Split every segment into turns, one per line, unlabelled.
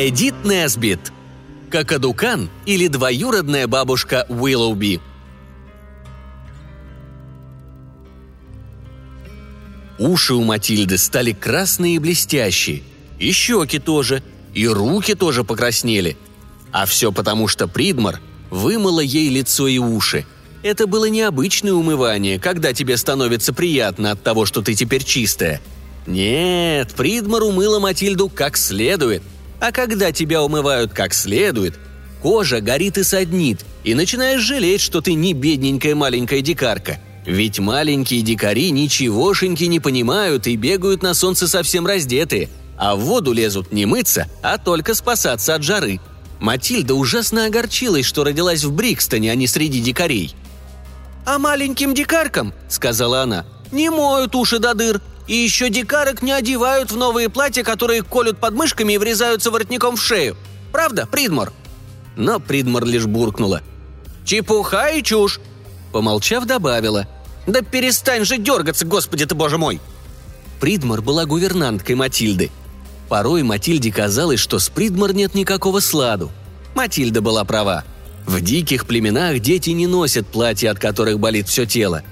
Эдит Несбит. Какадукан или двоюродная бабушка Уиллоуби. Уши у Матильды стали красные и блестящие. И щеки тоже. И руки тоже покраснели. А все потому, что Придмар вымыла ей лицо и уши. Это было необычное умывание, когда тебе становится приятно от того, что ты теперь чистая. Нет, Придмар умыла Матильду как следует – а когда тебя умывают как следует, кожа горит и саднит, и начинаешь жалеть, что ты не бедненькая маленькая дикарка. Ведь маленькие дикари ничегошеньки не понимают и бегают на солнце совсем раздетые, а в воду лезут не мыться, а только спасаться от жары. Матильда ужасно огорчилась, что родилась в Брикстоне, а не среди дикарей. «А маленьким дикаркам, — сказала она, — не моют уши до дыр, и еще дикарок не одевают в новые платья, которые колют подмышками и врезаются воротником в шею. Правда, Придмор?» Но Придмор лишь буркнула. «Чепуха и чушь!» Помолчав, добавила. «Да перестань же дергаться, господи ты, боже мой!» Придмор была гувернанткой Матильды. Порой Матильде казалось, что с Придмор нет никакого сладу. Матильда была права. В диких племенах дети не носят платья, от которых болит все тело.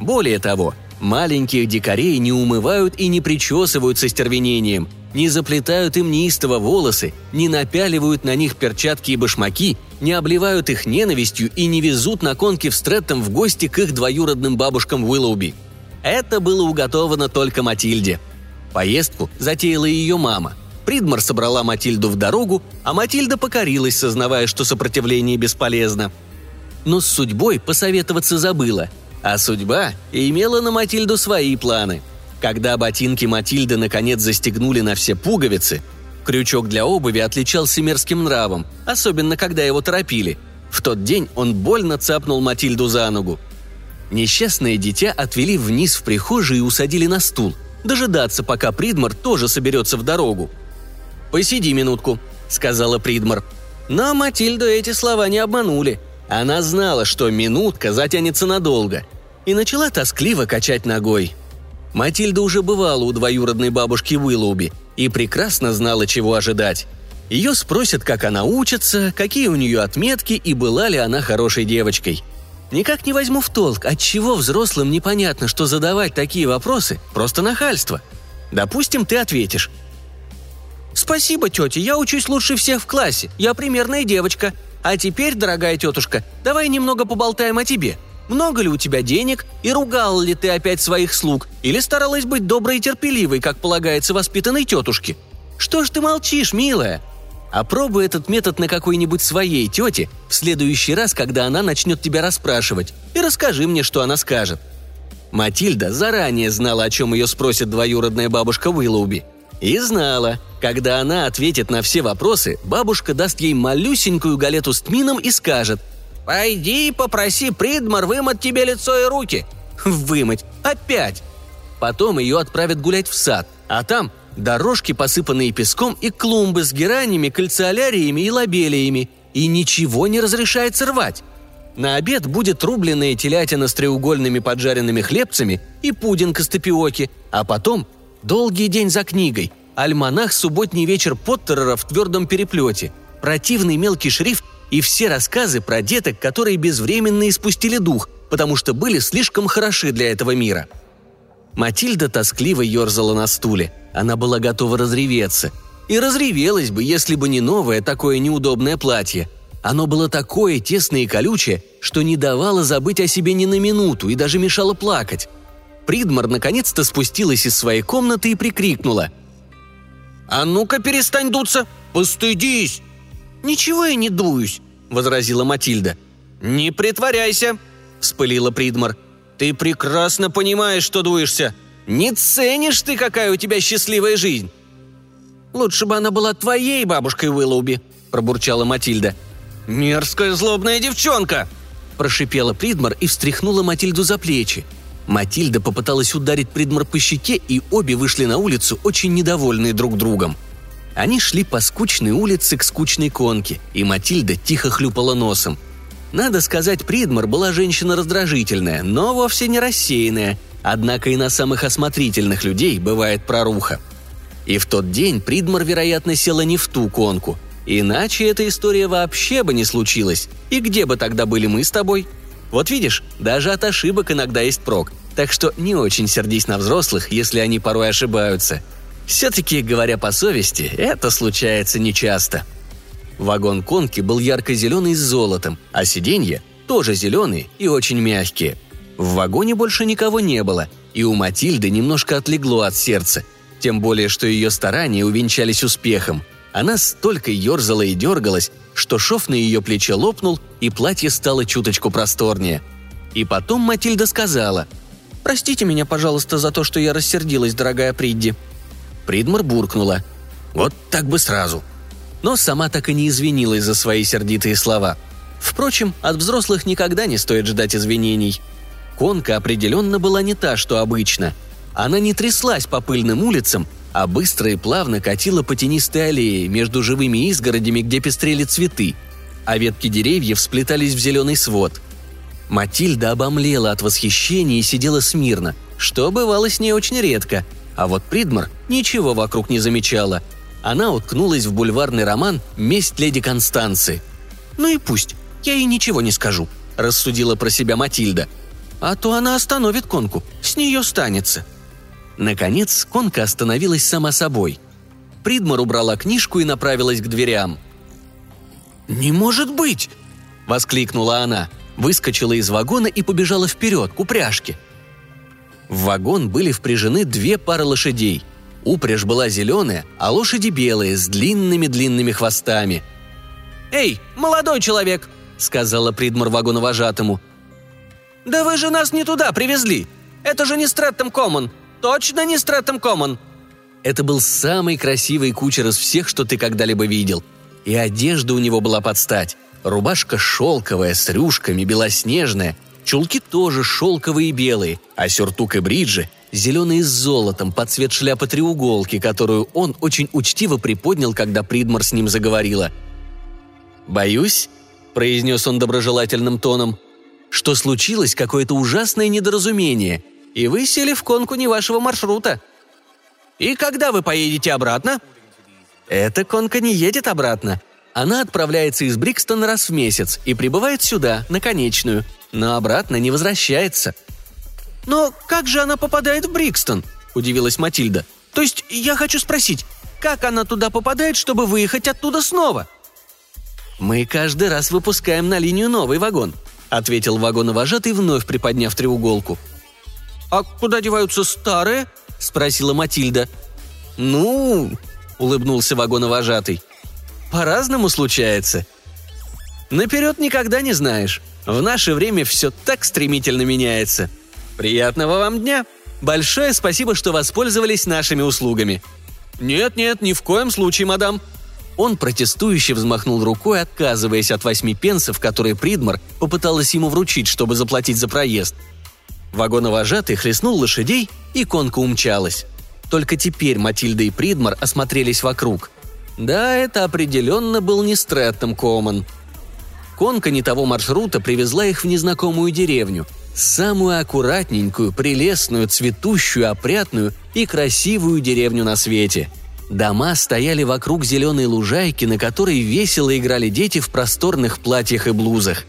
Более того, Маленьких дикарей не умывают и не причесывают со стервенением, не заплетают им неистово волосы, не напяливают на них перчатки и башмаки, не обливают их ненавистью и не везут на конки в Стрэттом в гости к их двоюродным бабушкам Уиллоуби. Это было уготовано только Матильде. Поездку затеяла ее мама. Придмар собрала Матильду в дорогу, а Матильда покорилась, сознавая, что сопротивление бесполезно. Но с судьбой посоветоваться забыла – а судьба имела на Матильду свои планы. Когда ботинки Матильды наконец застегнули на все пуговицы, крючок для обуви отличался мерзким нравом, особенно когда его торопили. В тот день он больно цапнул Матильду за ногу. Несчастное дитя отвели вниз в прихожую и усадили на стул, дожидаться, пока Придмар тоже соберется в дорогу. «Посиди минутку», — сказала Придмар. Но Матильду эти слова не обманули. Она знала, что минутка затянется надолго, и начала тоскливо качать ногой. Матильда уже бывала у двоюродной бабушки Уиллоуби и прекрасно знала, чего ожидать. Ее спросят, как она учится, какие у нее отметки и была ли она хорошей девочкой. Никак не возьму в толк, от чего взрослым непонятно, что задавать такие вопросы – просто нахальство. Допустим, ты ответишь. «Спасибо, тетя, я учусь лучше всех в классе, я примерная девочка. А теперь, дорогая тетушка, давай немного поболтаем о тебе. Много ли у тебя денег, и ругал ли ты опять своих слуг, или старалась быть доброй и терпеливой, как полагается воспитанной тетушке? Что ж ты молчишь, милая? Опробуй этот метод на какой-нибудь своей тете в следующий раз, когда она начнет тебя расспрашивать, и расскажи мне, что она скажет». Матильда заранее знала, о чем ее спросит двоюродная бабушка Уиллоуби. И знала, когда она ответит на все вопросы, бабушка даст ей малюсенькую галету с тмином и скажет – «Пойди попроси Придмар вымыть тебе лицо и руки». «Вымыть? Опять!» Потом ее отправят гулять в сад, а там дорожки, посыпанные песком, и клумбы с геранями, кальциоляриями и лобелиями, и ничего не разрешается рвать. На обед будет рубленная телятина с треугольными поджаренными хлебцами и пудинг из тапиоки, а потом долгий день за книгой, альманах «Субботний вечер Поттерера» в твердом переплете, противный мелкий шрифт и все рассказы про деток, которые безвременно испустили дух, потому что были слишком хороши для этого мира. Матильда тоскливо ерзала на стуле. Она была готова разреветься. И разревелась бы, если бы не новое такое неудобное платье. Оно было такое тесное и колючее, что не давало забыть о себе ни на минуту и даже мешало плакать. Придмар наконец-то спустилась из своей комнаты и прикрикнула. «А ну-ка перестань дуться! Постыдись!» «Ничего я не дуюсь возразила Матильда. «Не притворяйся!» – вспылила Придмар. «Ты прекрасно понимаешь, что дуешься. Не ценишь ты, какая у тебя счастливая жизнь!» «Лучше бы она была твоей бабушкой Уиллоуби», – пробурчала Матильда. «Мерзкая злобная девчонка!» – прошипела Придмар и встряхнула Матильду за плечи. Матильда попыталась ударить Придмар по щеке, и обе вышли на улицу, очень недовольные друг другом – они шли по скучной улице к скучной конке, и Матильда тихо хлюпала носом. Надо сказать, Придмар была женщина раздражительная, но вовсе не рассеянная. Однако и на самых осмотрительных людей бывает проруха. И в тот день Придмар, вероятно, села не в ту конку. Иначе эта история вообще бы не случилась. И где бы тогда были мы с тобой? Вот видишь, даже от ошибок иногда есть прок. Так что не очень сердись на взрослых, если они порой ошибаются. Все-таки, говоря по совести, это случается нечасто. Вагон конки был ярко-зеленый с золотом, а сиденья тоже зеленые и очень мягкие. В вагоне больше никого не было, и у Матильды немножко отлегло от сердца, тем более, что ее старания увенчались успехом. Она столько ерзала и дергалась, что шов на ее плече лопнул, и платье стало чуточку просторнее. И потом Матильда сказала «Простите меня, пожалуйста, за то, что я рассердилась, дорогая Придди». Придмар буркнула «Вот так бы сразу». Но сама так и не извинилась за свои сердитые слова. Впрочем, от взрослых никогда не стоит ждать извинений – Конка определенно была не та, что обычно. Она не тряслась по пыльным улицам, а быстро и плавно катила по тенистой аллее между живыми изгородями, где пестрели цветы, а ветки деревьев сплетались в зеленый свод. Матильда обомлела от восхищения и сидела смирно, что бывало с ней очень редко, а вот Придмар ничего вокруг не замечала. Она уткнулась в бульварный роман «Месть леди Констанции». «Ну и пусть, я ей ничего не скажу», – рассудила про себя Матильда – а то она остановит конку, с нее станется». Наконец, конка остановилась сама собой. Придмар убрала книжку и направилась к дверям. «Не может быть!» – воскликнула она, выскочила из вагона и побежала вперед, к упряжке. В вагон были впряжены две пары лошадей. Упряжь была зеленая, а лошади белые, с длинными-длинными хвостами. «Эй, молодой человек!» – сказала Придмар вагоновожатому – «Да вы же нас не туда привезли! Это же не Стрэттем Коммон! Точно не Стрэттем Коммон!» Это был самый красивый кучер из всех, что ты когда-либо видел. И одежда у него была под стать. Рубашка шелковая, с рюшками, белоснежная. Чулки тоже шелковые и белые, а сюртук и бриджи зеленые с золотом под цвет шляпы треуголки, которую он очень учтиво приподнял, когда Придмар с ним заговорила. «Боюсь», — произнес он доброжелательным тоном, что случилось какое-то ужасное недоразумение, и вы сели в конку не вашего маршрута. И когда вы поедете обратно? Эта конка не едет обратно. Она отправляется из Брикстона раз в месяц и прибывает сюда, на конечную, но обратно не возвращается. «Но как же она попадает в Брикстон?» – удивилась Матильда. «То есть я хочу спросить, как она туда попадает, чтобы выехать оттуда снова?» «Мы каждый раз выпускаем на линию новый вагон», ответил вагоновожатый, вновь приподняв треуголку. «А куда деваются старые?» – спросила Матильда. «Ну...» – улыбнулся вагоновожатый. «По-разному случается. Наперед никогда не знаешь. В наше время все так стремительно меняется. Приятного вам дня! Большое спасибо, что воспользовались нашими услугами». «Нет-нет, ни в коем случае, мадам», он протестующе взмахнул рукой, отказываясь от восьми пенсов, которые Придмар попыталась ему вручить, чтобы заплатить за проезд. Вагоновожатый хлестнул лошадей, и конка умчалась. Только теперь Матильда и Придмар осмотрелись вокруг. Да, это определенно был не Стрэттом Коммон. Конка не того маршрута привезла их в незнакомую деревню. Самую аккуратненькую, прелестную, цветущую, опрятную и красивую деревню на свете – Дома стояли вокруг зеленой лужайки, на которой весело играли дети в просторных платьях и блузах.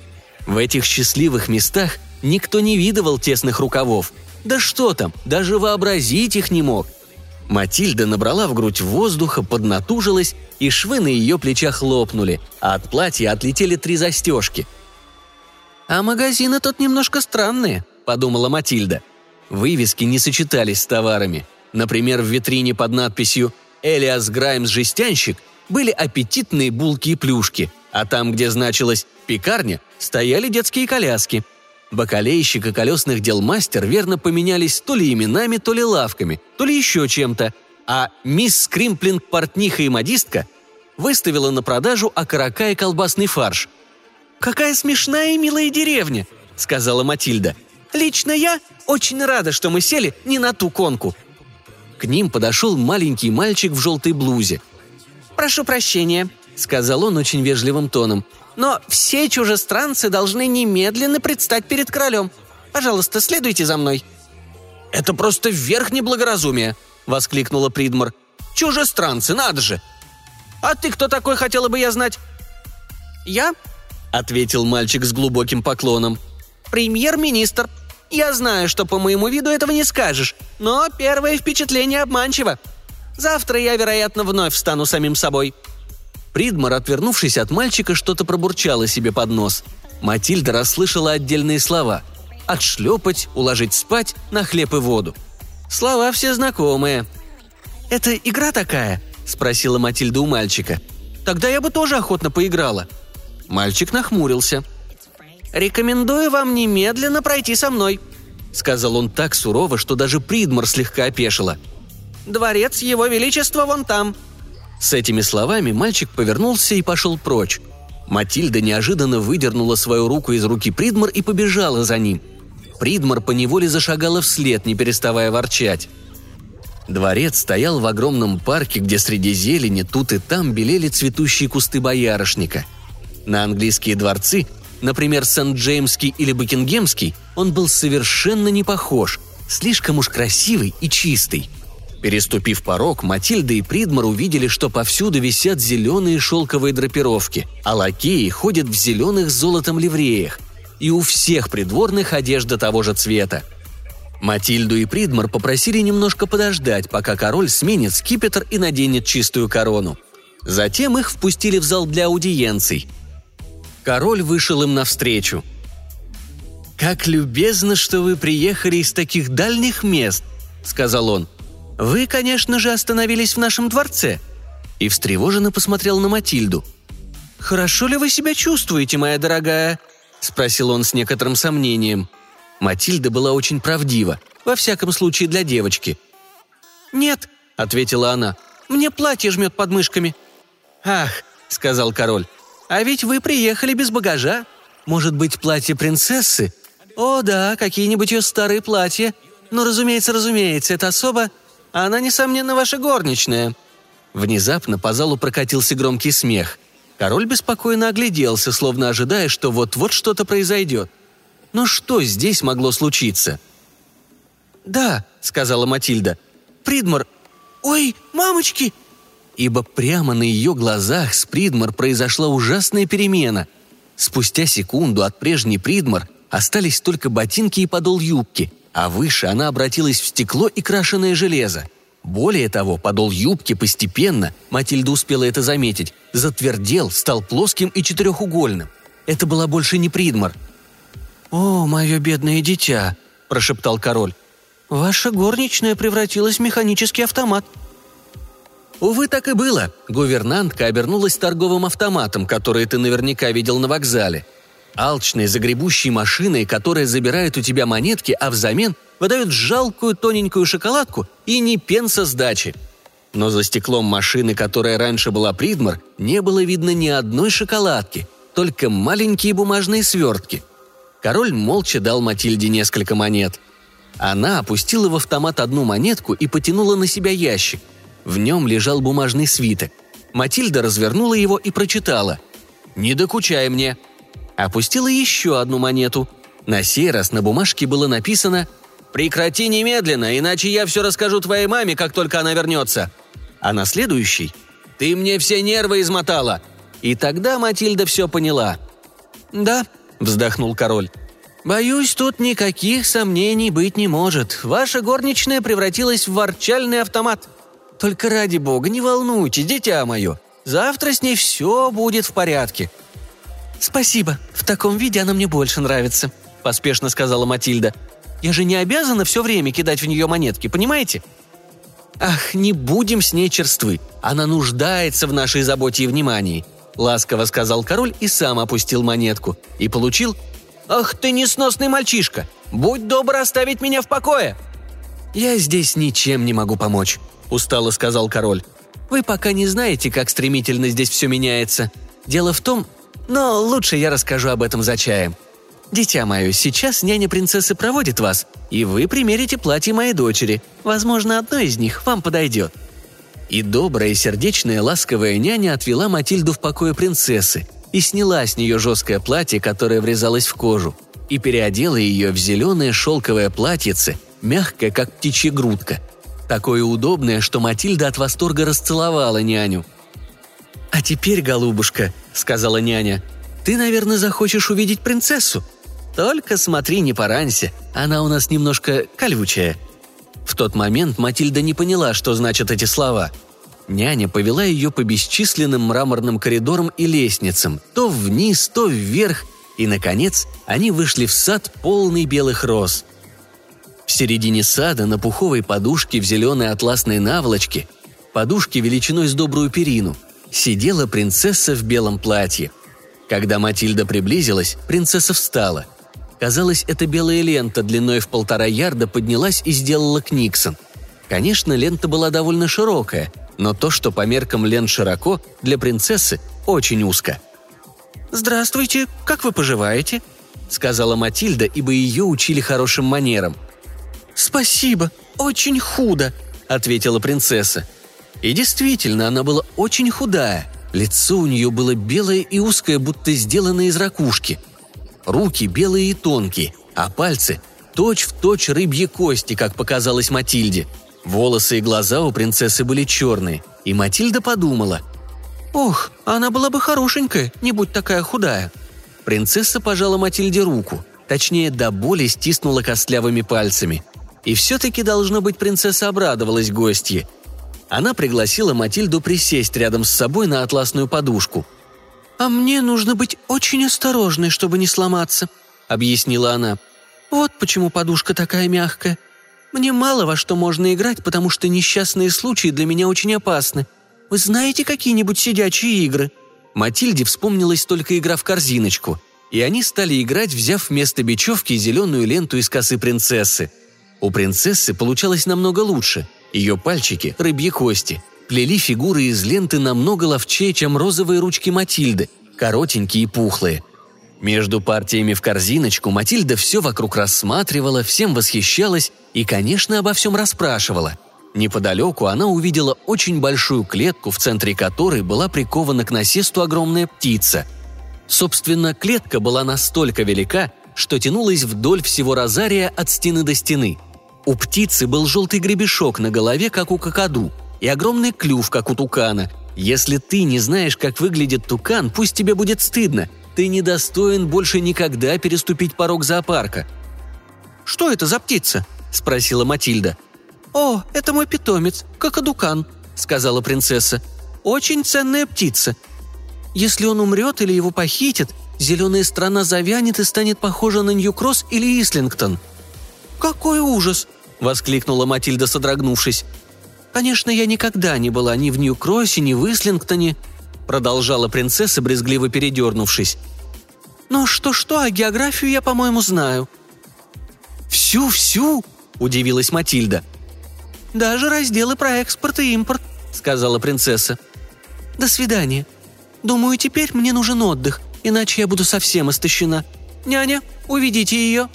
В этих счастливых местах никто не видывал тесных рукавов. Да что там, даже вообразить их не мог. Матильда набрала в грудь воздуха, поднатужилась, и швы на ее плечах лопнули, а от платья отлетели три застежки. «А магазины тут немножко странные», — подумала Матильда. Вывески не сочетались с товарами. Например, в витрине под надписью Элиас Граймс жестянщик были аппетитные булки и плюшки, а там, где значилось «пекарня», стояли детские коляски. Бакалейщик и колесных дел мастер верно поменялись то ли именами, то ли лавками, то ли еще чем-то, а мисс Скримплинг, портниха и модистка выставила на продажу окорока и колбасный фарш. «Какая смешная и милая деревня!» — сказала Матильда. «Лично я очень рада, что мы сели не на ту конку. К ним подошел маленький мальчик в желтой блузе. «Прошу прощения», — сказал он очень вежливым тоном. «Но все чужестранцы должны немедленно предстать перед королем. Пожалуйста, следуйте за мной». «Это просто верх неблагоразумия!» — воскликнула Придмор. «Чужестранцы, надо же! А ты кто такой, хотела бы я знать?» «Я?» — ответил мальчик с глубоким поклоном. «Премьер-министр. Я знаю, что по моему виду этого не скажешь, но первое впечатление обманчиво. Завтра я, вероятно, вновь встану самим собой».
Придмар, отвернувшись от мальчика, что-то пробурчала себе под нос. Матильда расслышала отдельные слова. «Отшлепать», «уложить спать», «на хлеб и воду». Слова все знакомые. «Это игра такая?» – спросила Матильда у мальчика. «Тогда я бы тоже охотно поиграла». Мальчик нахмурился.
«Рекомендую вам немедленно пройти со мной», – сказал он так сурово, что даже Придмар слегка опешила. «Дворец Его Величества вон там».
С этими словами мальчик повернулся и пошел прочь. Матильда неожиданно выдернула свою руку из руки Придмар и побежала за ним. Придмар поневоле зашагала вслед, не переставая ворчать. Дворец стоял в огромном парке, где среди зелени тут и там белели цветущие кусты боярышника. На английские дворцы, например, Сент-Джеймский или Букингемский, он был совершенно не похож, слишком уж красивый и чистый. Переступив порог, Матильда и Придмар увидели, что повсюду висят зеленые шелковые драпировки, а лакеи ходят в зеленых с золотом ливреях. И у всех придворных одежда того же цвета. Матильду и Придмар попросили немножко подождать, пока король сменит скипетр и наденет чистую корону. Затем их впустили в зал для аудиенций. Король вышел им навстречу. «Как любезно, что вы приехали из таких дальних мест», — сказал он. «Вы, конечно же, остановились в нашем дворце». И встревоженно посмотрел на Матильду. «Хорошо ли вы себя чувствуете, моя дорогая?» — спросил он с некоторым сомнением. Матильда была очень правдива, во всяком случае для девочки. «Нет», — ответила она, — «мне платье жмет под мышками». «Ах», — сказал король, — «а ведь вы приехали без багажа. Может быть, платье принцессы? О, да, какие-нибудь ее старые платья. Но, разумеется, разумеется, это особо она, несомненно, ваша горничная». Внезапно по залу прокатился громкий смех. Король беспокойно огляделся, словно ожидая, что вот-вот что-то произойдет. Но что здесь могло случиться? «Да», — сказала Матильда. «Придмар... Ой, мамочки!» Ибо прямо на ее глазах с Придмар произошла ужасная перемена. Спустя секунду от прежней Придмар остались только ботинки и подол юбки — а выше она обратилась в стекло и крашеное железо. Более того, подол юбки постепенно, Матильда успела это заметить, затвердел, стал плоским и четырехугольным. Это была больше не Придмар. «О, мое бедное дитя!» – прошептал король. «Ваша горничная превратилась в механический автомат». Увы, так и было. Гувернантка обернулась торговым автоматом, который ты наверняка видел на вокзале – алчной, загребущей машиной, которая забирает у тебя монетки, а взамен выдает жалкую тоненькую шоколадку и не пенса сдачи. Но за стеклом машины, которая раньше была Придмар, не было видно ни одной шоколадки, только маленькие бумажные свертки. Король молча дал Матильде несколько монет. Она опустила в автомат одну монетку и потянула на себя ящик. В нем лежал бумажный свиток. Матильда развернула его и прочитала. «Не докучай мне», опустила еще одну монету. На сей раз на бумажке было написано «Прекрати немедленно, иначе я все расскажу твоей маме, как только она вернется». А на следующий «Ты мне все нервы измотала». И тогда Матильда все поняла. «Да», — вздохнул король. «Боюсь, тут никаких сомнений быть не может. Ваша горничная превратилась в ворчальный автомат. Только ради бога, не волнуйтесь, дитя мое. Завтра с ней все будет в порядке. «Спасибо. В таком виде она мне больше нравится», – поспешно сказала Матильда. «Я же не обязана все время кидать в нее монетки, понимаете?» «Ах, не будем с ней черствы. Она нуждается в нашей заботе и внимании», – ласково сказал король и сам опустил монетку. И получил «Ах ты несносный мальчишка! Будь добр оставить меня в покое!» «Я здесь ничем не могу помочь», – устало сказал король. «Вы пока не знаете, как стремительно здесь все меняется. Дело в том, но лучше я расскажу об этом за чаем. Дитя мое, сейчас няня принцессы проводит вас, и вы примерите платье моей дочери. Возможно, одно из них вам подойдет». И добрая, сердечная, ласковая няня отвела Матильду в покое принцессы и сняла с нее жесткое платье, которое врезалось в кожу, и переодела ее в зеленое шелковое платьице, мягкое, как птичья грудка. Такое удобное, что Матильда от восторга расцеловала няню. «А теперь, голубушка», — сказала няня, — «ты, наверное, захочешь увидеть принцессу. Только смотри, не поранься, она у нас немножко колючая». В тот момент Матильда не поняла, что значат эти слова. Няня повела ее по бесчисленным мраморным коридорам и лестницам, то вниз, то вверх, и, наконец, они вышли в сад, полный белых роз. В середине сада на пуховой подушке в зеленой атласной наволочке, подушке величиной с добрую перину, сидела принцесса в белом платье. Когда Матильда приблизилась, принцесса встала. Казалось, эта белая лента длиной в полтора ярда поднялась и сделала Книксон. Конечно, лента была довольно широкая, но то, что по меркам лент широко, для принцессы очень узко – «Здравствуйте, как вы поживаете?» — сказала Матильда, ибо ее учили хорошим манерам. «Спасибо, очень худо», — ответила принцесса. И действительно, она была очень худая. Лицо у нее было белое и узкое, будто сделанное из ракушки. Руки белые и тонкие, а пальцы точь-в-точь рыбьи кости, как показалось Матильде. Волосы и глаза у принцессы были черные, и Матильда подумала — «Ох, она была бы хорошенькая, не будь такая худая». Принцесса пожала Матильде руку, точнее, до боли стиснула костлявыми пальцами. И все-таки, должно быть, принцесса обрадовалась гостье. Она пригласила Матильду присесть рядом с собой на атласную подушку. «А мне нужно быть очень осторожной, чтобы не сломаться», — объяснила она. «Вот почему подушка такая мягкая. Мне мало во что можно играть, потому что несчастные случаи для меня очень опасны. Вы знаете какие-нибудь сидячие игры?» Матильде вспомнилась только игра в корзиночку, и они стали играть, взяв вместо бечевки зеленую ленту из косы принцессы. У принцессы получалось намного лучше. Ее пальчики, рыбьи кости, плели фигуры из ленты намного ловчее, чем розовые ручки Матильды, коротенькие и пухлые. Между партиями в корзиночку Матильда все вокруг рассматривала, всем восхищалась и, конечно, обо всем расспрашивала – Неподалеку она увидела очень большую клетку, в центре которой была прикована к насесту огромная птица. Собственно, клетка была настолько велика, что тянулась вдоль всего розария от стены до стены. У птицы был желтый гребешок на голове, как у кокоду, и огромный клюв, как у тукана. Если ты не знаешь, как выглядит тукан, пусть тебе будет стыдно. Ты недостоин больше никогда переступить порог зоопарка. «Что это за птица?» – спросила Матильда. «О, это мой питомец, какадукан», — сказала принцесса. «Очень ценная птица. Если он умрет или его похитят, зеленая страна завянет и станет похожа на Нью-Кросс или Ислингтон». «Какой ужас!» — воскликнула Матильда, содрогнувшись. «Конечно, я никогда не была ни в Нью-Кроссе, ни в Ислингтоне», — продолжала принцесса, брезгливо передернувшись. «Но что-что, а географию я, по-моему, знаю». «Всю-всю?» – удивилась Матильда. Даже разделы про экспорт и импорт», — сказала принцесса. «До свидания. Думаю, теперь мне нужен отдых, иначе я буду совсем истощена. Няня, уведите ее».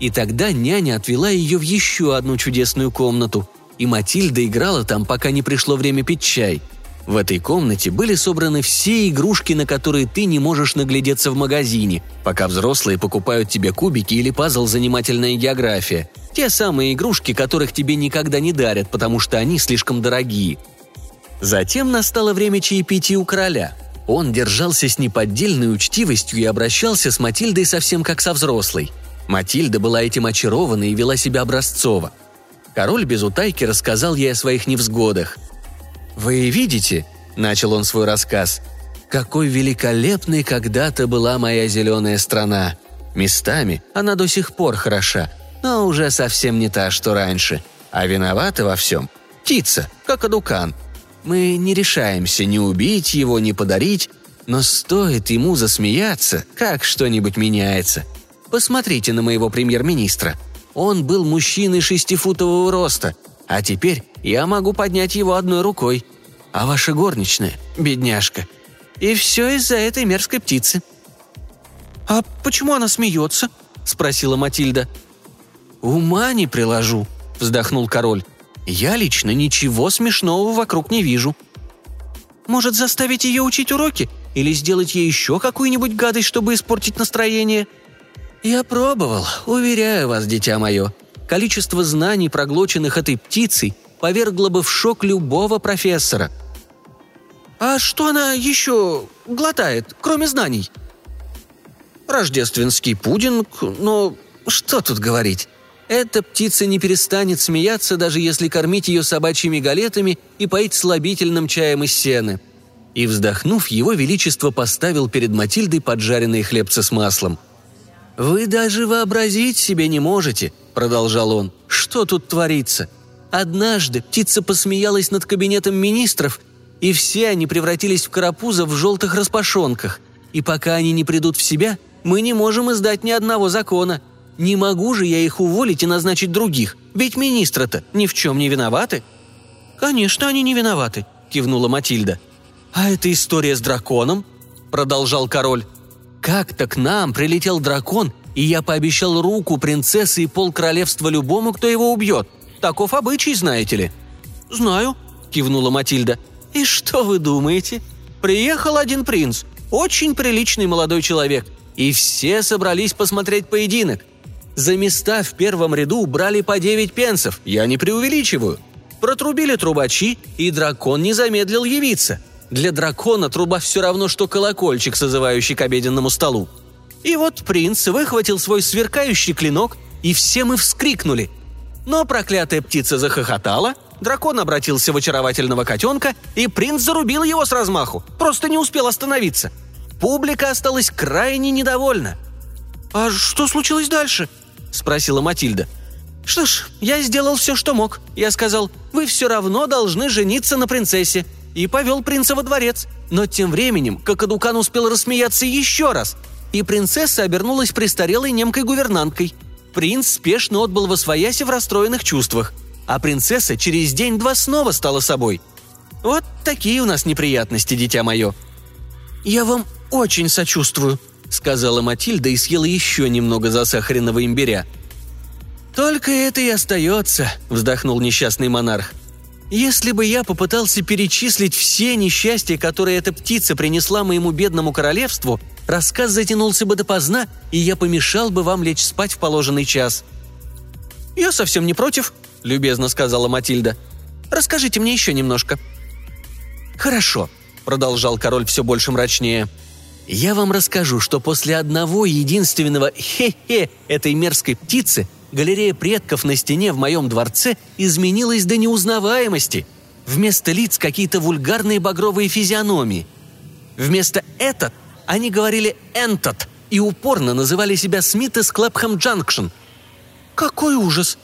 И тогда няня отвела ее в еще одну чудесную комнату, и Матильда играла там, пока не пришло время пить чай — в этой комнате были собраны все игрушки, на которые ты не можешь наглядеться в магазине, пока взрослые покупают тебе кубики или пазл «Занимательная география». Те самые игрушки, которых тебе никогда не дарят, потому что они слишком дорогие. Затем настало время чаепития у короля. Он держался с неподдельной учтивостью и обращался с Матильдой совсем как со взрослой. Матильда была этим очарована и вела себя образцово. Король без утайки рассказал ей о своих невзгодах – «Вы видите», — начал он свой рассказ, — «какой великолепной когда-то была моя зеленая страна. Местами она до сих пор хороша, но уже совсем не та, что раньше. А виновата во всем птица, как адукан. Мы не решаемся ни убить его, ни подарить, но стоит ему засмеяться, как что-нибудь меняется. Посмотрите на моего премьер-министра. Он был мужчиной шестифутового роста, а теперь я могу поднять его одной рукой. А ваша горничная, бедняжка. И все из-за этой мерзкой птицы». «А почему она смеется?» – спросила Матильда. «Ума не приложу», – вздохнул король. «Я лично ничего смешного вокруг не вижу». «Может, заставить ее учить уроки? Или сделать ей еще какую-нибудь гадость, чтобы испортить настроение?» «Я пробовал, уверяю вас, дитя мое. количество знаний, проглоченных этой птицей, повергло бы в шок любого профессора. «А что она еще глотает, кроме знаний?» «Рождественский пудинг, но что тут говорить? Эта птица не перестанет смеяться, даже если кормить ее собачьими галетами и поить слабительным чаем из сены». И, вздохнув, его величество поставил перед Матильдой поджаренные хлебцы с маслом. «Вы даже вообразить себе не можете», — продолжал он, — «что тут творится? Однажды птица посмеялась над кабинетом министров, и все они превратились в карапуза в желтых распашонках. И пока они не придут в себя, мы не можем издать ни одного закона. Не могу же я их уволить и назначить других, ведь министры-то ни в чем не виноваты». «Конечно, они не виноваты», — кивнула Матильда. «А эта история с драконом?» — продолжал король. «Как-то к нам прилетел дракон, и я пообещал руку принцессы и пол королевства любому, кто его убьет. Таков обычай, знаете ли». «Знаю», — кивнула Матильда. «И что вы думаете? Приехал один принц, очень приличный молодой человек, и все собрались посмотреть поединок. За места в первом ряду брали по девять пенсов, я не преувеличиваю. Протрубили трубачи, и дракон не замедлил явиться. Для дракона труба все равно, что колокольчик, созывающий к обеденному столу. И вот принц выхватил свой сверкающий клинок, и все мы вскрикнули. Но проклятая птица захохотала, дракон обратился в очаровательного котенка, и принц зарубил его с размаху, просто не успел остановиться. Публика осталась крайне недовольна. «А что случилось дальше?» – спросила Матильда. «Что ж, я сделал все, что мог. Я сказал, вы все равно должны жениться на принцессе. И повел принца во дворец. Но тем временем Кокодукан успел рассмеяться еще раз. И принцесса обернулась престарелой немкой-гувернанткой – Принц спешно отбыл во свояси в расстроенных чувствах, а принцесса через день-два снова стала собой. Вот такие у нас неприятности, дитя мое». «Я вам очень сочувствую», — сказала Матильда и съела еще немного засахаренного имбиря. «Только это и остается», — вздохнул несчастный монарх. «Если бы я попытался перечислить все несчастья, которые эта птица принесла моему бедному королевству, рассказ затянулся бы допоздна, и я помешал бы вам лечь спать в положенный час». «Я совсем не против», — любезно сказала Матильда. «Расскажите мне еще немножко». «Хорошо», — продолжал король все больше мрачнее. «Я вам расскажу, что после одного единственного «хе-хе» этой мерзкой птицы галерея предков на стене в моем дворце изменилась до неузнаваемости. Вместо лиц какие-то вульгарные багровые физиономии. Вместо «этот» Они говорили «энтот» и упорно называли себя Смит из Клэпхэм Джанкшн. «Какой ужас!»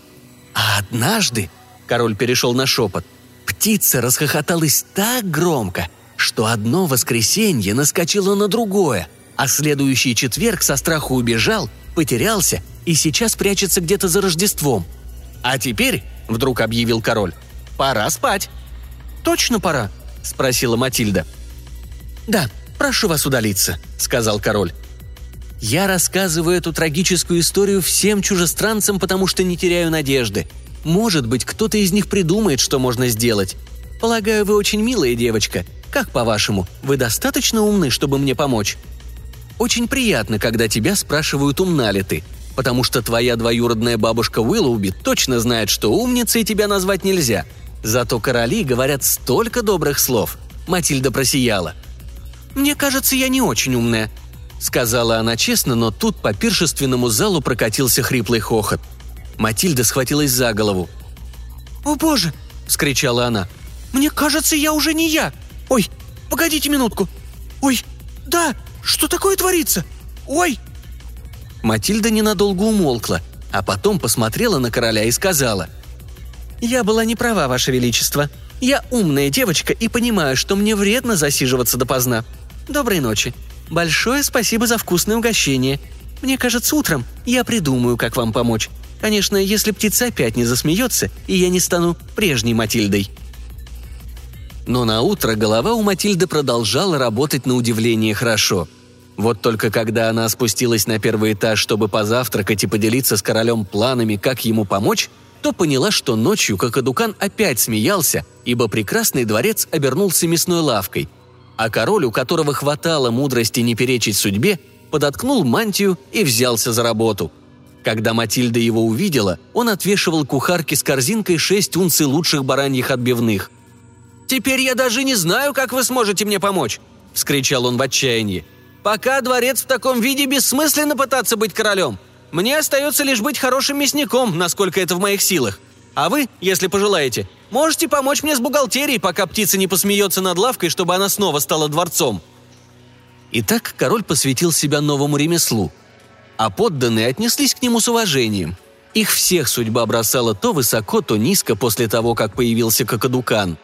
А однажды, король перешел на шепот, птица расхохоталась так громко, что одно воскресенье наскочило на другое, а следующий четверг со страху убежал, потерялся и сейчас прячется где-то за Рождеством. «А теперь», — вдруг объявил король, — «пора спать». «Точно пора?» — спросила Матильда. «Да, «Прошу вас удалиться», — сказал король. «Я рассказываю эту трагическую историю всем чужестранцам, потому что не теряю надежды. Может быть, кто-то из них придумает, что можно сделать. Полагаю, вы очень милая девочка. Как по-вашему, вы достаточно умны, чтобы мне помочь?» Очень приятно, когда тебя спрашивают, умна ли ты, потому что твоя двоюродная бабушка Уиллоуби точно знает, что умницей тебя назвать нельзя. Зато короли говорят столько добрых слов. Матильда просияла. «Мне кажется, я не очень умная», — сказала она честно, но тут по пиршественному залу прокатился хриплый хохот. Матильда схватилась за голову. «О боже!» — вскричала она. «Мне кажется, я уже не я! Ой, погодите минутку! Ой, да, что такое творится? Ой!» Матильда ненадолго умолкла, а потом посмотрела на короля и сказала. «Я была не права, Ваше Величество. Я умная девочка и понимаю, что мне вредно засиживаться допоздна. Доброй ночи. Большое спасибо за вкусное угощение. Мне кажется, утром я придумаю, как вам помочь. Конечно, если птица опять не засмеется, и я не стану прежней Матильдой». Но на утро голова у Матильды продолжала работать на удивление хорошо. Вот только когда она спустилась на первый этаж, чтобы позавтракать и поделиться с королем планами, как ему помочь, то поняла, что ночью Кокодукан опять смеялся, ибо прекрасный дворец обернулся мясной лавкой – а король, у которого хватало мудрости не перечить судьбе, подоткнул мантию и взялся за работу. Когда Матильда его увидела, он отвешивал кухарке с корзинкой шесть унций лучших бараньих отбивных. «Теперь я даже не знаю, как вы сможете мне помочь!» – вскричал он в отчаянии. «Пока дворец в таком виде бессмысленно пытаться быть королем. Мне остается лишь быть хорошим мясником, насколько это в моих силах. А вы, если пожелаете, можете помочь мне с бухгалтерией, пока птица не посмеется над лавкой, чтобы она снова стала дворцом». Итак, король посвятил себя новому ремеслу – а подданные отнеслись к нему с уважением. Их всех судьба бросала то высоко, то низко после того, как появился Кокодукан.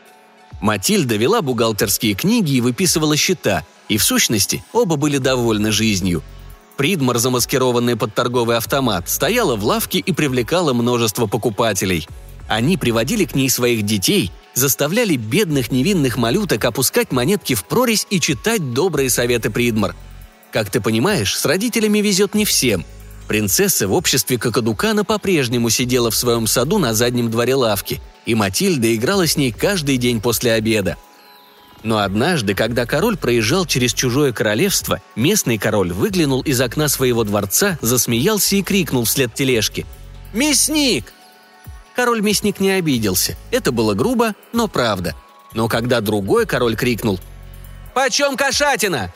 Матильда вела бухгалтерские книги и выписывала счета, и в сущности оба были довольны жизнью. Придмар, замаскированный под торговый автомат, стояла в лавке и привлекала множество покупателей. Они приводили к ней своих детей, заставляли бедных невинных малюток опускать монетки в прорезь и читать добрые советы Придмар – как ты понимаешь, с родителями везет не всем. Принцесса в обществе Кокодукана по-прежнему сидела в своем саду на заднем дворе лавки, и Матильда играла с ней каждый день после обеда. Но однажды, когда король проезжал через чужое королевство, местный король выглянул из окна своего дворца, засмеялся и крикнул вслед тележки. «Мясник!» Король-мясник не обиделся. Это было грубо, но правда. Но когда другой король крикнул «Почем кошатина?»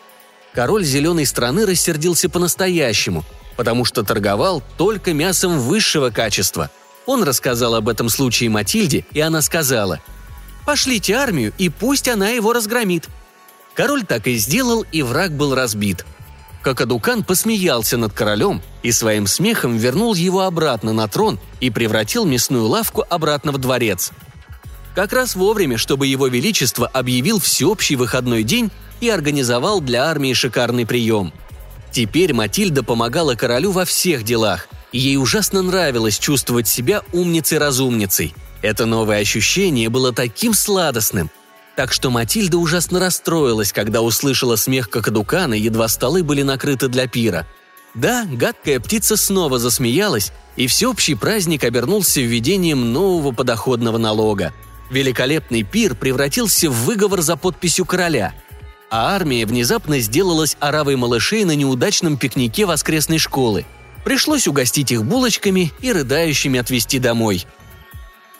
король зеленой страны рассердился по-настоящему, потому что торговал только мясом высшего качества. Он рассказал об этом случае Матильде, и она сказала «Пошлите армию, и пусть она его разгромит». Король так и сделал, и враг был разбит. Кокадукан посмеялся над королем и своим смехом вернул его обратно на трон и превратил мясную лавку обратно в дворец. Как раз вовремя, чтобы его величество объявил всеобщий выходной день и организовал для армии шикарный прием. Теперь Матильда помогала королю во всех делах, и ей ужасно нравилось чувствовать себя умницей-разумницей. Это новое ощущение было таким сладостным. Так что Матильда ужасно расстроилась, когда услышала смех Кокодукана, едва столы были накрыты для пира. Да, гадкая птица снова засмеялась, и всеобщий праздник обернулся введением нового подоходного налога. Великолепный пир превратился в выговор за подписью короля – а армия внезапно сделалась оравой малышей на неудачном пикнике воскресной школы. Пришлось угостить их булочками и рыдающими отвезти домой.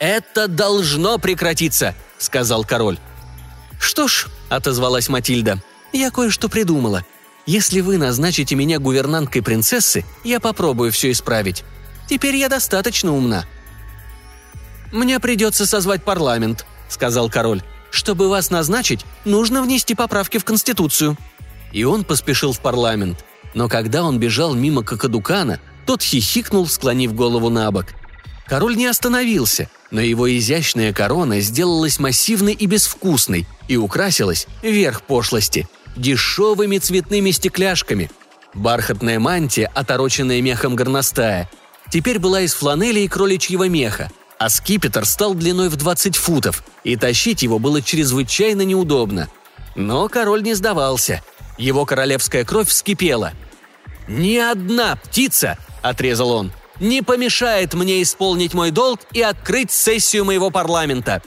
«Это должно прекратиться», — сказал король. «Что ж», — отозвалась Матильда, — «я кое-что придумала. Если вы назначите меня гувернанткой принцессы, я попробую все исправить. Теперь я достаточно умна». «Мне придется созвать парламент», — сказал король. Чтобы вас назначить, нужно внести поправки в Конституцию». И он поспешил в парламент. Но когда он бежал мимо Кокадукана, тот хихикнул, склонив голову на бок. Король не остановился, но его изящная корона сделалась массивной и безвкусной и украсилась, верх пошлости, дешевыми цветными стекляшками. Бархатная мантия, отороченная мехом горностая, теперь была из фланели и кроличьего меха – а скипетр стал длиной в 20 футов, и тащить его было чрезвычайно неудобно. Но король не сдавался. Его королевская кровь вскипела. «Ни одна птица», — отрезал он, — «не помешает мне исполнить мой долг и открыть сессию моего парламента».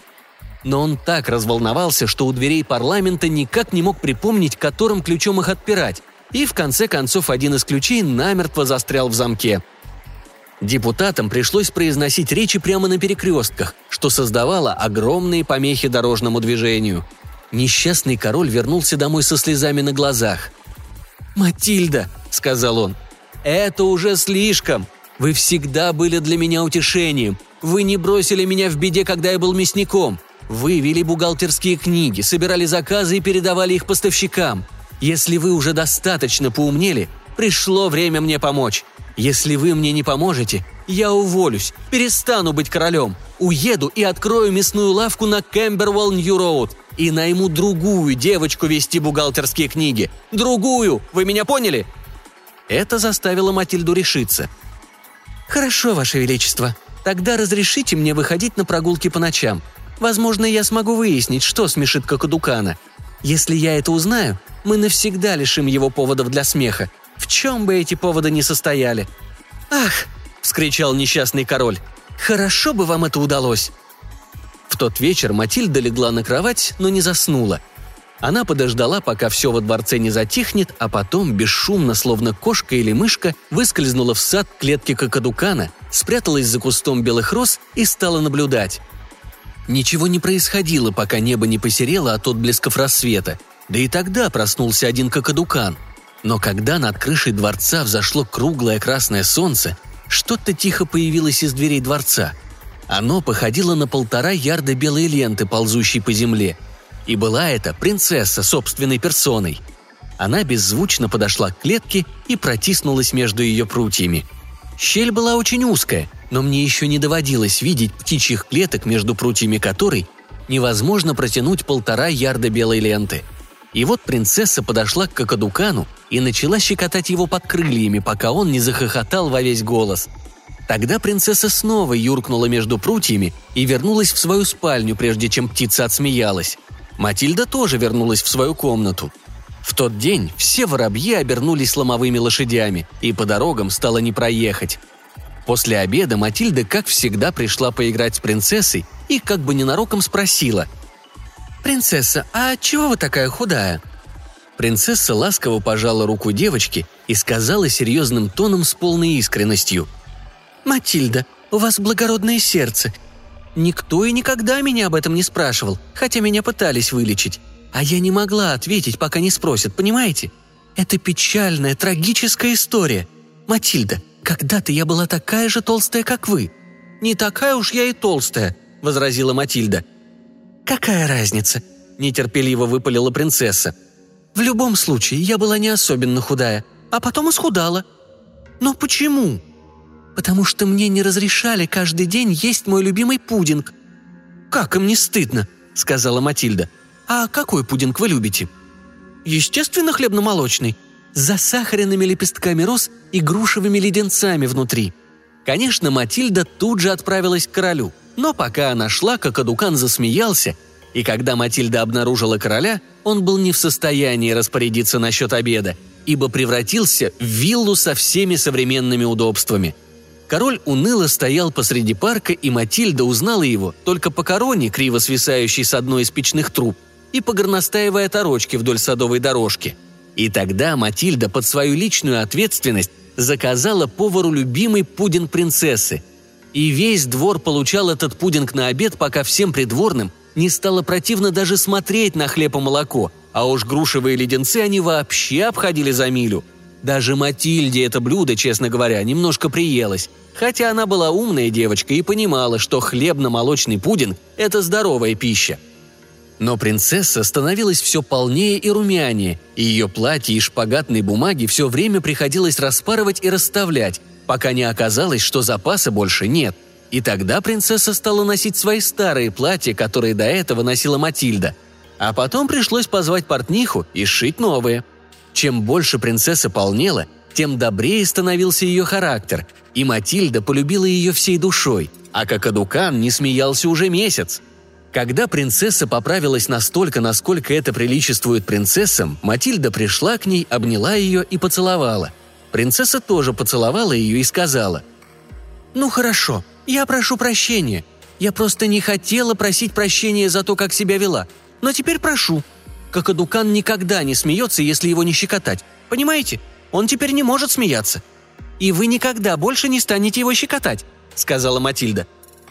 Но он так разволновался, что у дверей парламента никак не мог припомнить, которым ключом их отпирать, и в конце концов один из ключей намертво застрял в замке — Депутатам пришлось произносить речи прямо на перекрестках, что создавало огромные помехи дорожному движению. Несчастный король вернулся домой со слезами на глазах. «Матильда», — сказал он, — «это уже слишком. Вы всегда были для меня утешением. Вы не бросили меня в беде, когда я был мясником. Вы вели бухгалтерские книги, собирали заказы и передавали их поставщикам. Если вы уже достаточно поумнели, пришло время мне помочь. Если вы мне не поможете, я уволюсь, перестану быть королем, уеду и открою мясную лавку на Кэмбервелл Нью-Роуд и найму другую девочку вести бухгалтерские книги. Другую, вы меня поняли?» Это заставило Матильду решиться. «Хорошо, Ваше Величество. Тогда разрешите мне выходить на прогулки по ночам. Возможно, я смогу выяснить, что смешит Кокодукана. Если я это узнаю, мы навсегда лишим его поводов для смеха, в чем бы эти поводы ни состояли. «Ах!» – вскричал несчастный король. «Хорошо бы вам это удалось!» В тот вечер Матильда легла на кровать, но не заснула. Она подождала, пока все во дворце не затихнет, а потом, бесшумно, словно кошка или мышка, выскользнула в сад клетки Кокодукана, спряталась за кустом белых роз и стала наблюдать. Ничего не происходило, пока небо не посерело от отблесков рассвета. Да и тогда проснулся один Кокодукан. Но когда над крышей дворца взошло круглое красное солнце, что-то тихо появилось из дверей дворца. Оно походило на полтора ярда белой ленты, ползущей по земле – и была это принцесса собственной персоной. Она беззвучно подошла к клетке и протиснулась между ее прутьями. Щель была очень узкая, но мне еще не доводилось видеть птичьих клеток, между прутьями которой невозможно протянуть полтора ярда белой ленты. И вот принцесса подошла к Кокодукану и начала щекотать его под крыльями, пока он не захохотал во весь голос. Тогда принцесса снова юркнула между прутьями и вернулась в свою спальню, прежде чем птица отсмеялась. Матильда тоже вернулась в свою комнату. В тот день все воробьи обернулись ломовыми лошадями, и по дорогам стало не проехать. После обеда Матильда, как всегда, пришла поиграть с принцессой и как бы ненароком спросила. «Принцесса, а чего вы такая худая?» Принцесса ласково пожала руку девочки и сказала серьезным тоном с полной искренностью. «Матильда, у вас благородное сердце, Никто и никогда меня об этом не спрашивал, хотя меня пытались вылечить. А я не могла ответить, пока не спросят, понимаете? Это печальная, трагическая история. Матильда, когда-то я была такая же толстая, как вы. Не такая уж я и толстая, возразила Матильда. Какая разница? нетерпеливо выпалила принцесса. В любом случае, я была не особенно худая, а потом исхудала. Но почему? Потому что мне не разрешали каждый день есть мой любимый пудинг». «Как им не стыдно?» – сказала Матильда. «А какой пудинг вы любите?» «Естественно, хлебно-молочный, с засахаренными лепестками роз и грушевыми леденцами внутри». Конечно, Матильда тут же отправилась к королю, но пока она шла, Кокодукан засмеялся, и когда Матильда обнаружила короля, он был не в состоянии распорядиться насчет обеда, ибо превратился в виллу со всеми современными удобствами – Король уныло стоял посреди парка, и Матильда узнала его только по короне, криво свисающей с одной из печных труб, и по горностаевой оторочке вдоль садовой дорожки. И тогда Матильда под свою личную ответственность заказала повару любимый пудинг принцессы. И весь двор получал этот пудинг на обед, пока всем придворным не стало противно даже смотреть на хлеб и молоко, а уж грушевые леденцы они вообще обходили за милю – даже Матильде это блюдо, честно говоря, немножко приелось. Хотя она была умная девочка и понимала, что хлебно-молочный пудинг – это здоровая пища. Но принцесса становилась все полнее и румянее, и ее платье и шпагатной бумаги все время приходилось распарывать и расставлять, пока не оказалось, что запаса больше нет. И тогда принцесса стала носить свои старые платья, которые до этого носила Матильда. А потом пришлось позвать портниху и сшить новые – чем больше принцесса полнела, тем добрее становился ее характер, и Матильда полюбила ее всей душой, а Кокодукан не смеялся уже месяц. Когда принцесса поправилась настолько, насколько это приличествует принцессам, Матильда пришла к ней, обняла ее и поцеловала. Принцесса тоже поцеловала ее и сказала «Ну хорошо, я прошу прощения. Я просто не хотела просить прощения за то, как себя вела. Но теперь прошу, Кокодукан никогда не смеется, если его не щекотать. Понимаете? Он теперь не может смеяться. И вы никогда больше не станете его щекотать», — сказала Матильда.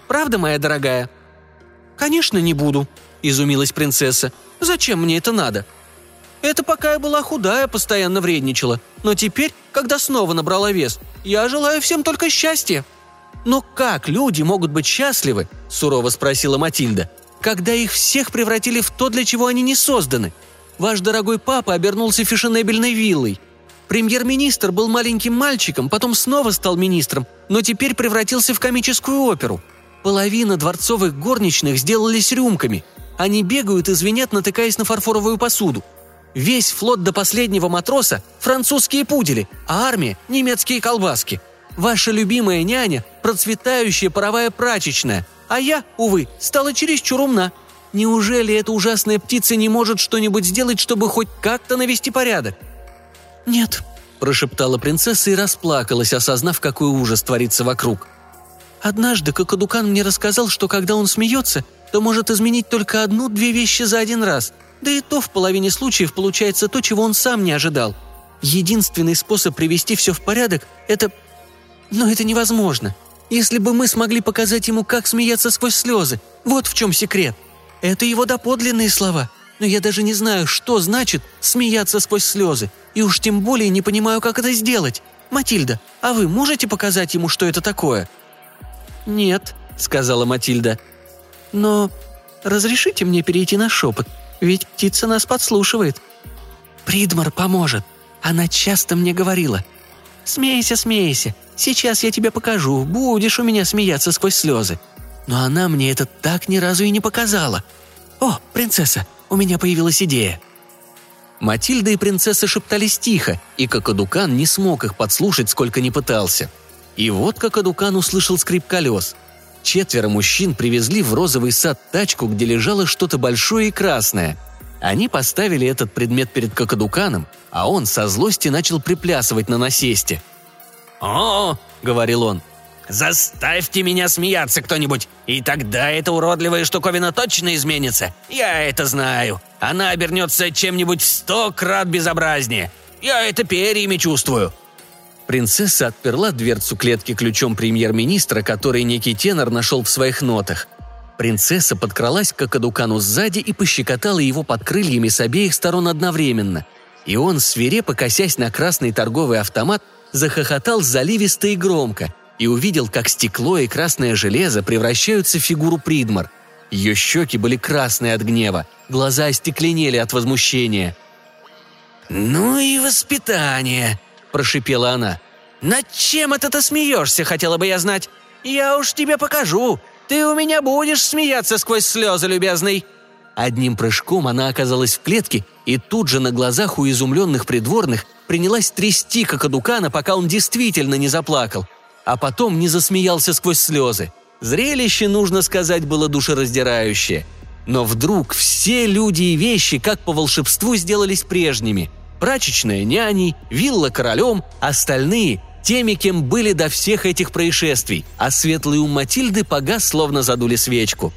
«Правда, моя дорогая?» «Конечно, не буду», — изумилась принцесса. «Зачем мне это надо?» «Это пока я была худая, постоянно вредничала. Но теперь, когда снова набрала вес, я желаю всем только счастья». «Но как люди могут быть счастливы?» – сурово спросила Матильда когда их всех превратили в то, для чего они не созданы. Ваш дорогой папа обернулся фешенебельной виллой. Премьер-министр был маленьким мальчиком, потом снова стал министром, но теперь превратился в комическую оперу. Половина дворцовых горничных сделались рюмками. Они бегают и звенят, натыкаясь на фарфоровую посуду. Весь флот до последнего матроса – французские пудели, а армия – немецкие колбаски. Ваша любимая няня – процветающая паровая прачечная – а я, увы, стала чересчур умна. Неужели эта ужасная птица не может что-нибудь сделать, чтобы хоть как-то навести порядок?» «Нет», – прошептала принцесса и расплакалась, осознав, какой ужас творится вокруг. «Однажды Кокодукан мне рассказал, что когда он смеется, то может изменить только одну-две вещи за один раз. Да и то в половине случаев получается то, чего он сам не ожидал. Единственный способ привести все в порядок – это... Но это невозможно. Если бы мы смогли показать ему, как смеяться сквозь слезы, вот в чем секрет. Это его доподлинные слова. Но я даже не знаю, что значит смеяться сквозь слезы, и уж тем более не понимаю, как это сделать. Матильда, а вы можете показать ему, что это такое?» «Нет», — сказала Матильда. «Но разрешите мне перейти на шепот, ведь птица нас подслушивает». «Придмар поможет. Она часто мне говорила. «Смейся, смейся. Сейчас я тебе покажу. Будешь у меня смеяться сквозь слезы». Но она мне это так ни разу и не показала. «О, принцесса, у меня появилась идея». Матильда и принцесса шептались тихо, и Кокодукан не смог их подслушать, сколько ни пытался. И вот Кокодукан услышал скрип колес. Четверо мужчин привезли в розовый сад тачку, где лежало что-то большое и красное. Они поставили этот предмет перед Кокодуканом, а он со злости начал приплясывать на насесте.
«О!» — говорил он. «Заставьте меня смеяться кто-нибудь, и тогда эта уродливая штуковина точно изменится. Я это знаю. Она обернется чем-нибудь в сто крат безобразнее. Я это перьями чувствую».
Принцесса отперла дверцу клетки ключом премьер-министра, который некий тенор нашел в своих нотах. Принцесса подкралась к Акадукану сзади и пощекотала его под крыльями с обеих сторон одновременно. И он, свирепо косясь на красный торговый автомат, захохотал заливисто и громко и увидел, как стекло и красное железо превращаются в фигуру Придмар. Ее щеки были красные от гнева, глаза остекленели от возмущения.
«Ну и воспитание!» – прошипела она. «Над чем это ты смеешься, хотела бы я знать? Я уж тебе покажу!» Ты у меня будешь смеяться сквозь слезы, любезный!»
Одним прыжком она оказалась в клетке и тут же на глазах у изумленных придворных принялась трясти Кокодукана, пока он действительно не заплакал, а потом не засмеялся сквозь слезы. Зрелище, нужно сказать, было душераздирающее. Но вдруг все люди и вещи, как по волшебству, сделались прежними. Прачечная няней, вилла королем, остальные теми, кем были до всех этих происшествий, а светлый ум Матильды погас, словно задули свечку.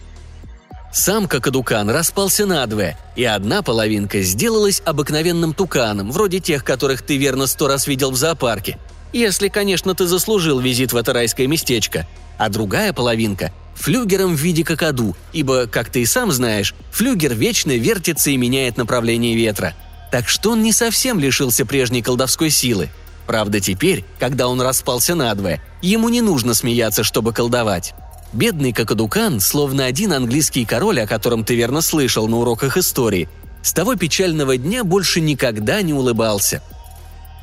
Сам Кокодукан распался надвое, и одна половинка сделалась обыкновенным туканом, вроде тех, которых ты верно сто раз видел в зоопарке. Если, конечно, ты заслужил визит в это райское местечко. А другая половинка – флюгером в виде кокоду, ибо, как ты и сам знаешь, флюгер вечно вертится и меняет направление ветра. Так что он не совсем лишился прежней колдовской силы – Правда, теперь, когда он распался надвое, ему не нужно смеяться, чтобы колдовать. Бедный Кокодукан, словно один английский король, о котором ты верно слышал на уроках истории, с того печального дня больше никогда не улыбался.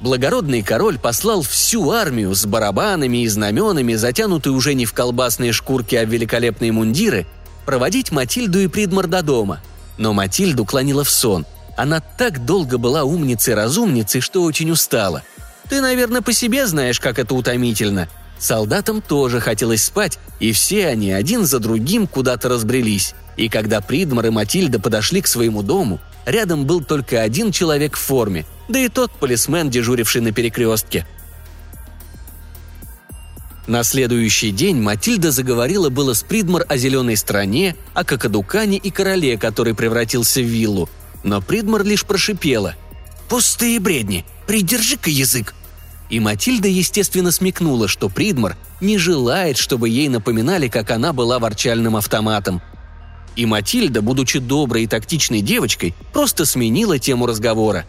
Благородный король послал всю армию с барабанами и знаменами, затянутые уже не в колбасные шкурки, а в великолепные мундиры, проводить Матильду и Придмар до дома. Но Матильду клонила в сон. Она так долго была умницей-разумницей, что очень устала – ты, наверное, по себе знаешь, как это утомительно. Солдатам тоже хотелось спать, и все они один за другим куда-то разбрелись. И когда Придмар и Матильда подошли к своему дому, рядом был только один человек в форме, да и тот полисмен, дежуривший на перекрестке. На следующий день Матильда заговорила было с Придмар о зеленой стране, о Кокодукане и короле, который превратился в виллу. Но Придмар лишь прошипела. «Пустые бредни! Придержи-ка язык!» И Матильда, естественно, смекнула, что Придмар не желает, чтобы ей напоминали, как она была ворчальным автоматом. И Матильда, будучи доброй и тактичной девочкой, просто сменила тему разговора.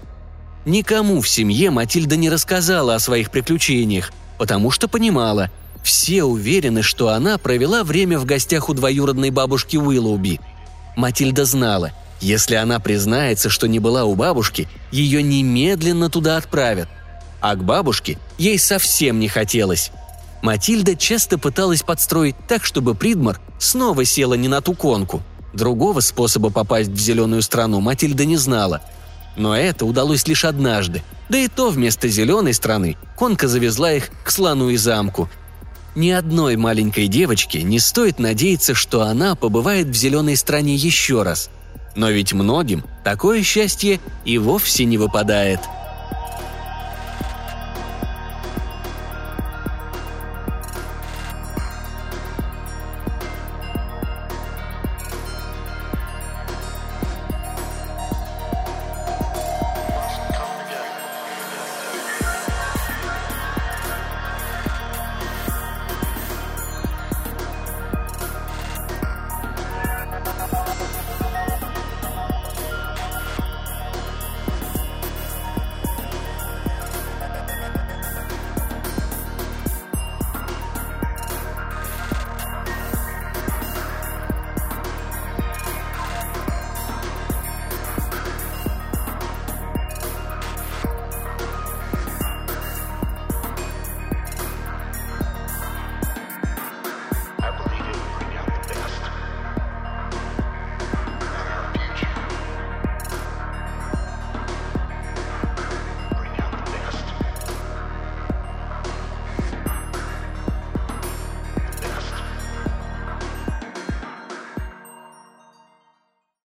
Никому в семье Матильда не рассказала о своих приключениях, потому что понимала, все уверены, что она провела время в гостях у двоюродной бабушки Уиллоуби. Матильда знала, если она признается, что не была у бабушки, ее немедленно туда отправят. А к бабушке ей совсем не хотелось. Матильда часто пыталась подстроить так, чтобы Придмар снова села не на ту конку. Другого способа попасть в зеленую страну Матильда не знала. Но это удалось лишь однажды. Да и то вместо зеленой страны конка завезла их к слону и замку. Ни одной маленькой девочке не стоит надеяться, что она побывает в зеленой стране еще раз – но ведь многим такое счастье и вовсе не выпадает –